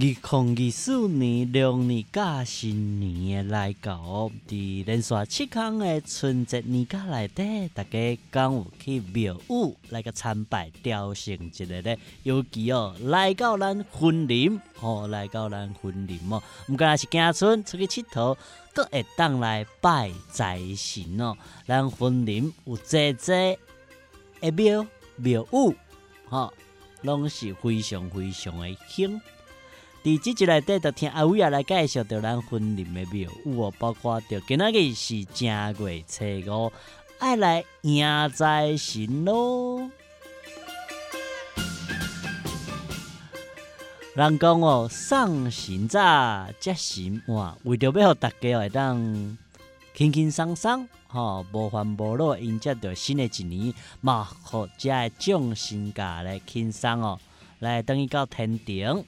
二零二四年龙年甲新年的来到，伫连续七天的春节年假内底，大家敢有去庙宇来个参拜朝圣一个咧？尤其哦，来到咱云林哦，来到咱云林哦，毋管是行村出去佚佗，都会当来拜财神哦。咱云林有济济的庙庙宇，吼，拢是非常非常的兴。伫即集内底，就听阿伟啊来介绍着咱云林的庙有哦，包括着今仔日是正月初五，爱来迎财神咯。人讲哦，送神早接神晚，为着要互大家会当轻轻松松，吼无烦无恼迎接着新的一年，嘛，互遮个众神家来轻松哦，来等于到天庭。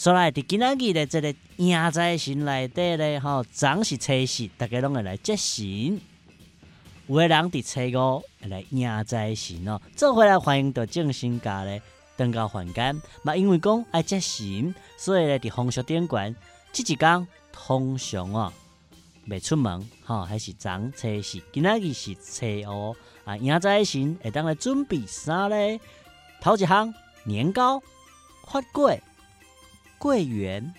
所来伫今仔日的这个迎财神内底咧，吼，总是初四，大家拢会来接神。有个人伫初五会来迎财神哦，做回来欢迎到众神家咧，登高还干。嘛，因为讲爱接神，所以咧伫风俗典馆，即一天通常哦，未出门，吼，还是总初四。今仔日是初五啊，迎财神会当来准备啥咧？头一项年糕、发粿。桂圆、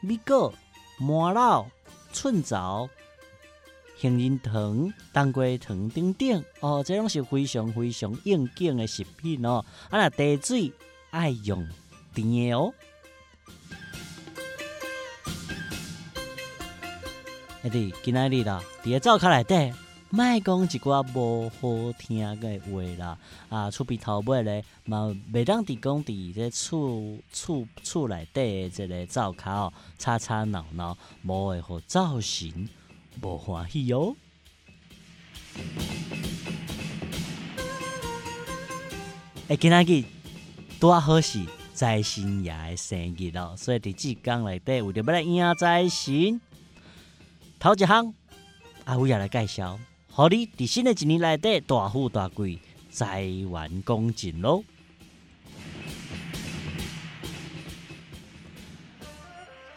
米果、麻粩、寸枣、杏仁糖、冬瓜糖等等哦，这种是非常非常应景的食品哦。啊，那茶水爱用甜的哦。哎，对，今仔日啦，伫个灶脚内底。卖讲一寡无好听的话啦，啊，厝边头尾咧嘛，袂当伫讲伫这厝厝厝内底这个灶脚哦，吵吵闹闹，无会互灶神无欢喜哟。哎，今仔日拄啊好是财神爷的生日咯，所以伫即工内底有着要来迎财神。头一项，阿伟也来介绍。好哩，伫新的一年内底大富大贵，财源广进咯。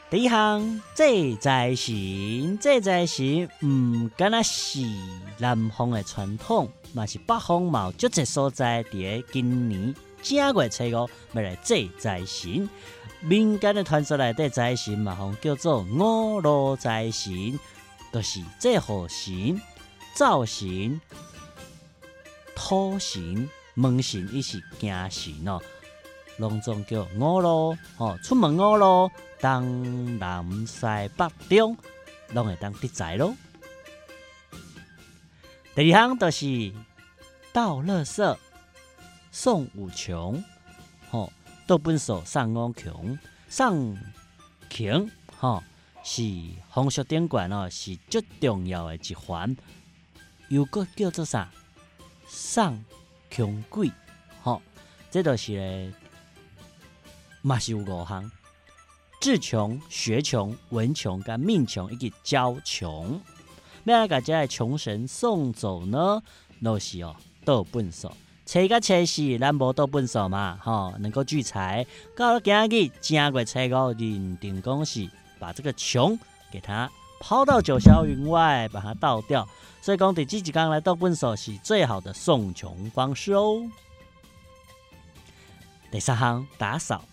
第一项，祭财神，祭财神，毋敢若是南方的传统，嘛是北方嘛，足侪所在伫个今年正月初五要来祭财神。民间的传说内底，财神嘛，吼叫做五路财神，就是祭火神。造型、土神、门神，伊是惊神哦。拢总叫五路哦，出门五路，东南西北中，拢会当得财咯。第二项就是倒垃圾送五穷，吼，倒粪扫上五穷，上穷，吼，是风俗典馆哦，是最重要的一环。又个叫做啥？送穷鬼，吼、哦，这都是咧，嘛是有五行：智穷、学穷、文穷、跟命穷，以及交穷。要来把这穷神送走呢？都是哦，倒粪扫。初一甲初四，咱无倒粪扫嘛，吼、能够聚财。到了今日正月初五，认定讲是把这个穷给他抛到九霄云外，把它倒掉。所以讲，第几几刚来斗棍手是最好的送穷方式哦。第三项打扫，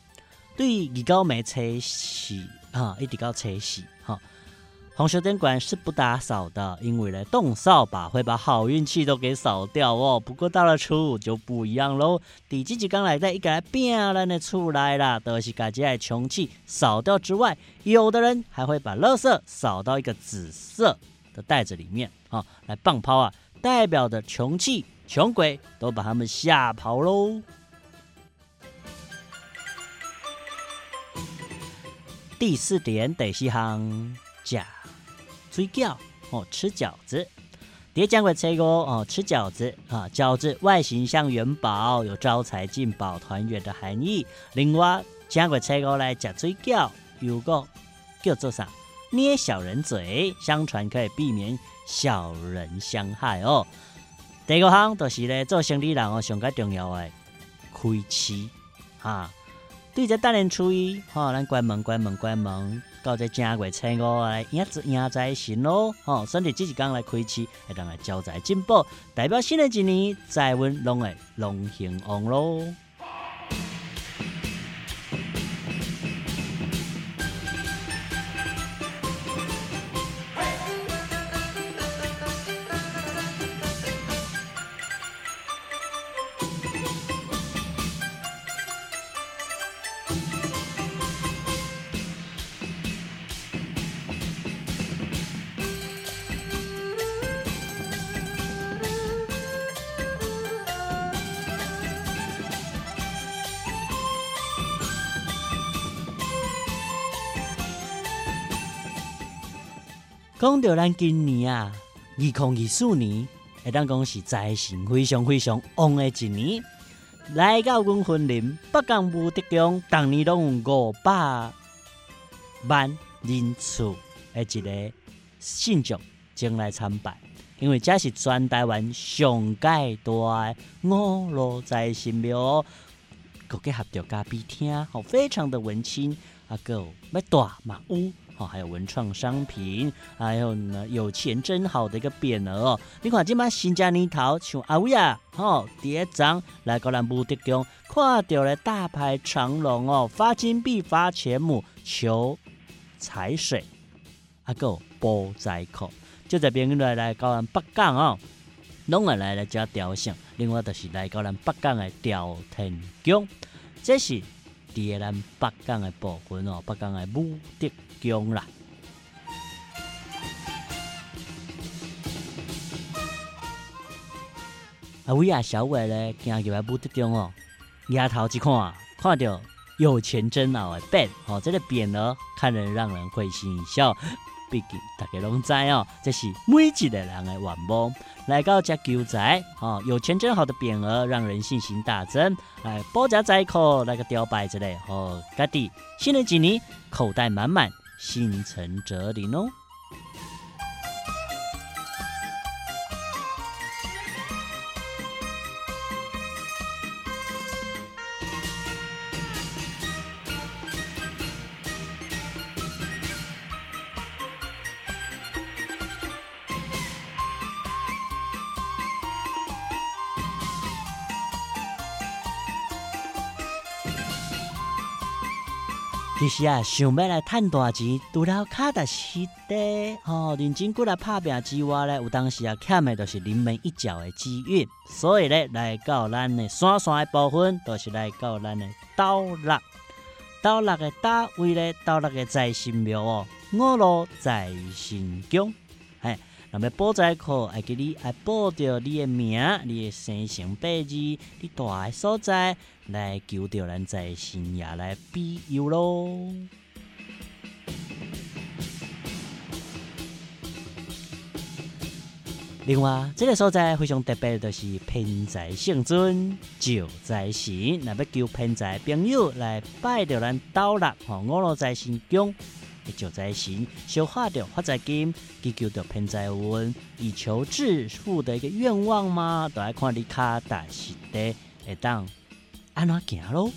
对于二九没车洗啊，一直到拆洗哈。风俗典馆是不打扫的，因为呢，动扫把会把好运气都给扫掉哦。不过到了初五就不一样喽。第几几天来在一个变烂的出来了，都是把这些穷气扫掉之外，有的人还会把垃圾扫到一个紫色的袋子里面。啊，来放炮啊！代表的穷气、穷鬼都把他们吓跑喽。第四点，第四项，吃水饺哦，吃饺子。第正月初五哦，吃饺子啊，饺子外形像元宝，有招财进宝、团圆的含义。另外，正月初五来吃水饺，有个叫做啥？捏小人嘴，相传可以避免小人伤害哦。第五项就是咧，做生意人哦，上个重要的开市哈。对着大年初一哈，咱关门关门关门。到这正月初五来迎迎财神咯，吼，甚至这一天来开市，会当来招财进宝，代表新的一年财运拢会龙兴旺咯。讲到咱今年啊，二零二四年，会当讲是财神非常非常旺的一年。来到阮云林北港无德宫，当年拢有五百万人次的一个信众前来参拜，因为这是全台湾上界大的五路财神庙，各个合著嘉宾厅，好，非常的文青，啊，个要大嘛有。哦，还有文创商品，还有呢，有钱真好的一个匾额哦。你看，今摆新疆泥头像阿威啊，吼，第一张来到咱武德宫，看到了大排长龙哦，发金币、发钱母、求财水，阿个保灾口，就在边来来到咱北港哦，拢会来来遮雕像。另外就是来到咱北港的朝天宫，这是第二咱北港的部分哦，北港的武德。宫啦，啊，威亚小伟咧，行入来武德中哦，抬头一看，看到有钱真好的匾哦，这个匾额看人让人会心一笑。毕竟大家拢知哦，这是每一个人的愿望。来到这求财哦，有钱真好的匾额让人信心大增。来保家财口来个吊摆之类哦，家底新的一年口袋满满。心诚则灵哦。其实啊，想要来赚大钱，除了卡达西的吼，认真过来打拼之外呢，有当时啊，欠的就是临门一脚的机遇。所以呢，来到咱的山山的部分，都、就是来到咱的斗六，斗六的大位呢，斗六的财神庙哦，五路财神宫，那么保财库爱给你爱报着你的名，你的生辰八字，你大的所在来求着咱在神爷来庇佑咯。另外，这个所在非常特别，就是偏财圣尊招财神，那要求偏财朋友来拜着咱斗六和五路财神宫。招财神，烧化掉发财金，祈求着偏财运，以求致富的一个愿望嘛，都要看你卡大实的，会当安怎行咯？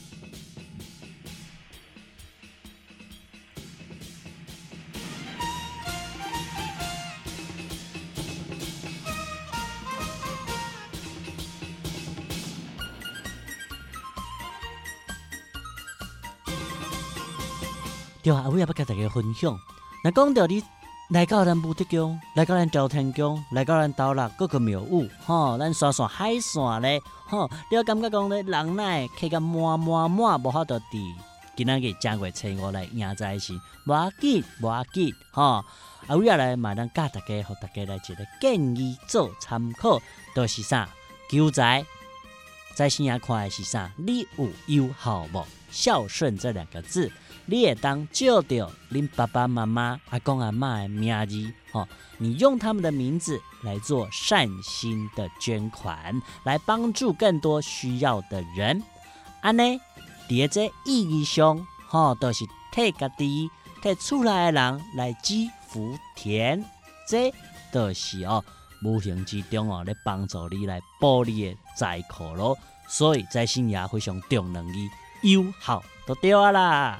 对啊，我也不跟大家分享。那讲到你来到咱武德宫，来到咱朝天宫，来到咱岛内各个庙宇，吼，咱刷刷海线咧，吼，你要感觉讲咧，人来客个满满满，无法度伫今仔日正月初五来迎财神，无要紧，无要紧，吼。啊，我也来买咱教大家，互大家来一个建议做参考，都、就是啥？求财。在新牙看的是啥？你有友好不？孝顺这两个字，你也当就着恁爸爸妈妈、阿公阿嬷的名字，哦，你用他们的名字来做善心的捐款，来帮助更多需要的人。安呢，在这意义上，吼、哦，都、就是替家己、替厝内的人来积福田，这都是哦，无形之中哦，来帮助你来补你的财库咯。所以在新牙非常重能力。友好都对啊啦！